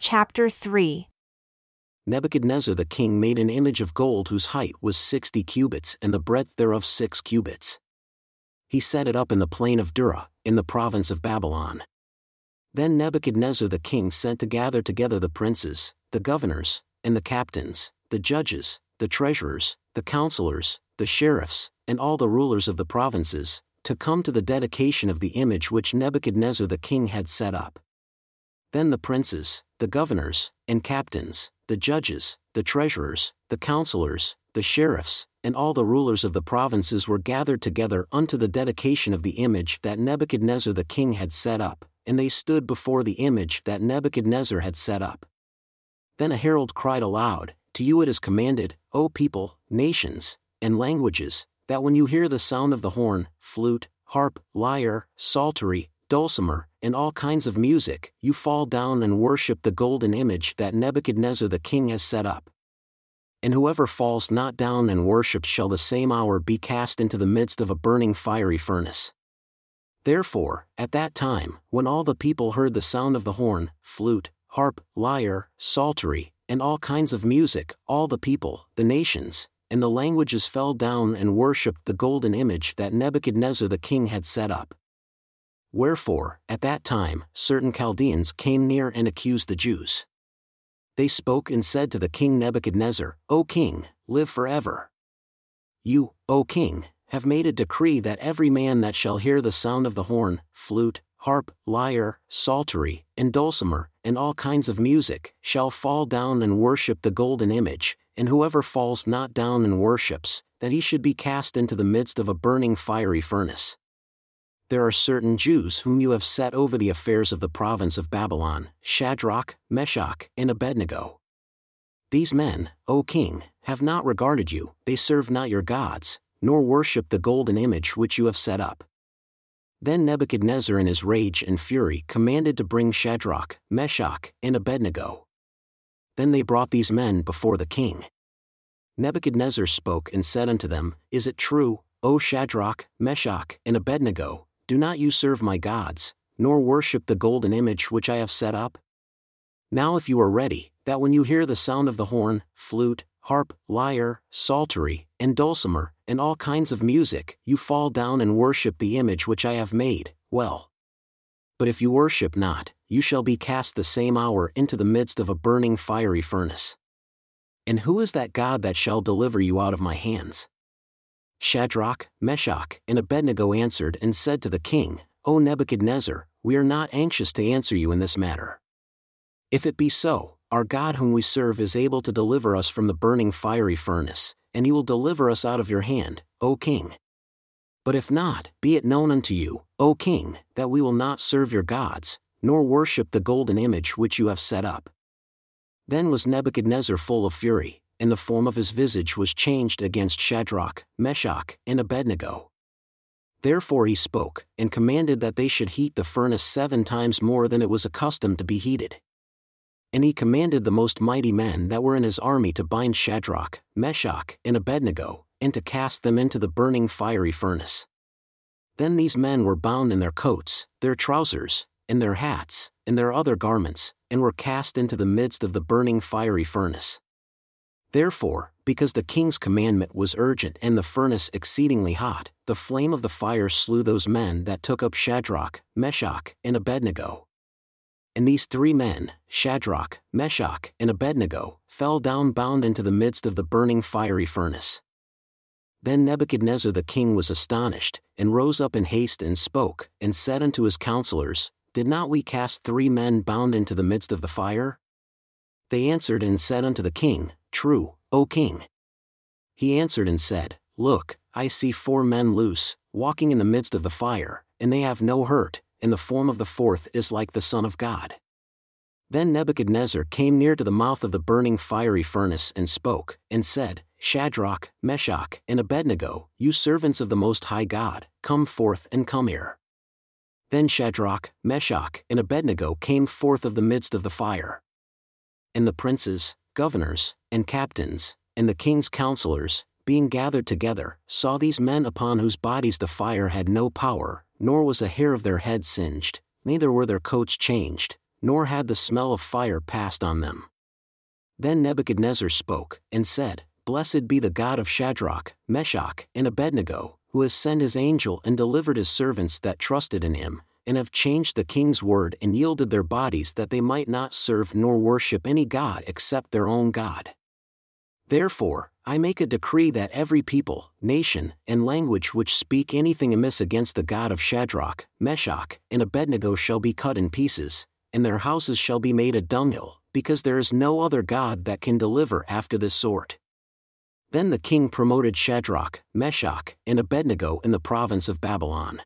Chapter 3 Nebuchadnezzar the king made an image of gold whose height was sixty cubits and the breadth thereof six cubits. He set it up in the plain of Dura, in the province of Babylon. Then Nebuchadnezzar the king sent to gather together the princes, the governors, and the captains, the judges, the treasurers, the counselors, the sheriffs, and all the rulers of the provinces, to come to the dedication of the image which Nebuchadnezzar the king had set up. Then the princes, the governors, and captains, the judges, the treasurers, the counselors, the sheriffs, and all the rulers of the provinces were gathered together unto the dedication of the image that Nebuchadnezzar the king had set up, and they stood before the image that Nebuchadnezzar had set up. Then a herald cried aloud, To you it is commanded, O people, nations, and languages, that when you hear the sound of the horn, flute, harp, lyre, psaltery, dulcimer, and all kinds of music, you fall down and worship the golden image that Nebuchadnezzar the king has set up. And whoever falls not down and worships shall the same hour be cast into the midst of a burning fiery furnace. Therefore, at that time, when all the people heard the sound of the horn, flute, harp, lyre, psaltery, and all kinds of music, all the people, the nations, and the languages fell down and worshipped the golden image that Nebuchadnezzar the king had set up. Wherefore, at that time, certain Chaldeans came near and accused the Jews. They spoke and said to the king Nebuchadnezzar, O king, live forever. You, O king, have made a decree that every man that shall hear the sound of the horn, flute, harp, lyre, psaltery, and dulcimer, and all kinds of music, shall fall down and worship the golden image, and whoever falls not down and worships, that he should be cast into the midst of a burning fiery furnace there are certain Jews whom you have set over the affairs of the province of Babylon, Shadrach, Meshach, and Abednego. These men, O king, have not regarded you, they serve not your gods, nor worship the golden image which you have set up. Then Nebuchadnezzar in his rage and fury commanded to bring Shadrach, Meshach, and Abednego. Then they brought these men before the king. Nebuchadnezzar spoke and said unto them, Is it true, O Shadrach, Meshach, and Abednego, do not you serve my gods, nor worship the golden image which I have set up? Now, if you are ready, that when you hear the sound of the horn, flute, harp, lyre, psaltery, and dulcimer, and all kinds of music, you fall down and worship the image which I have made, well. But if you worship not, you shall be cast the same hour into the midst of a burning fiery furnace. And who is that God that shall deliver you out of my hands? Shadrach, Meshach, and Abednego answered and said to the king, O Nebuchadnezzar, we are not anxious to answer you in this matter. If it be so, our God whom we serve is able to deliver us from the burning fiery furnace, and he will deliver us out of your hand, O king. But if not, be it known unto you, O king, that we will not serve your gods, nor worship the golden image which you have set up. Then was Nebuchadnezzar full of fury, and the form of his visage was changed against Shadrach, Meshach, and Abednego. Therefore he spoke, and commanded that they should heat the furnace seven times more than it was accustomed to be heated. And he commanded the most mighty men that were in his army to bind Shadrach, Meshach, and Abednego, and to cast them into the burning fiery furnace. Then these men were bound in their coats, their trousers, and their hats, and their other garments, and were cast into the midst of the burning fiery furnace. Therefore, because the king's commandment was urgent and the furnace exceedingly hot, the flame of the fire slew those men that took up Shadrach, Meshach, and Abednego. And these three men, Shadrach, Meshach, and Abednego, fell down bound into the midst of the burning fiery furnace. Then Nebuchadnezzar the king was astonished, and rose up in haste and spoke, and said unto his counselors, Did not we cast three men bound into the midst of the fire? They answered and said unto the king, True, O king. He answered and said, Look, I see four men loose, walking in the midst of the fire, and they have no hurt, and the form of the fourth is like the Son of God. Then Nebuchadnezzar came near to the mouth of the burning fiery furnace and spoke, and said, Shadrach, Meshach, and Abednego, you servants of the Most High God, come forth and come here. Then Shadrach, Meshach, and Abednego came forth of the midst of the fire. And the princes, governors, and captains, and the king's counselors, being gathered together, saw these men upon whose bodies the fire had no power, nor was a hair of their head singed, neither were their coats changed, nor had the smell of fire passed on them. Then Nebuchadnezzar spoke, and said, Blessed be the God of Shadrach, Meshach, and Abednego, who has sent his angel and delivered his servants that trusted in him, and have changed the king's word and yielded their bodies that they might not serve nor worship any god except their own God. Therefore, I make a decree that every people, nation, and language which speak anything amiss against the God of Shadrach, Meshach, and Abednego shall be cut in pieces, and their houses shall be made a dunghill, because there is no other God that can deliver after this sort. Then the king promoted Shadrach, Meshach, and Abednego in the province of Babylon.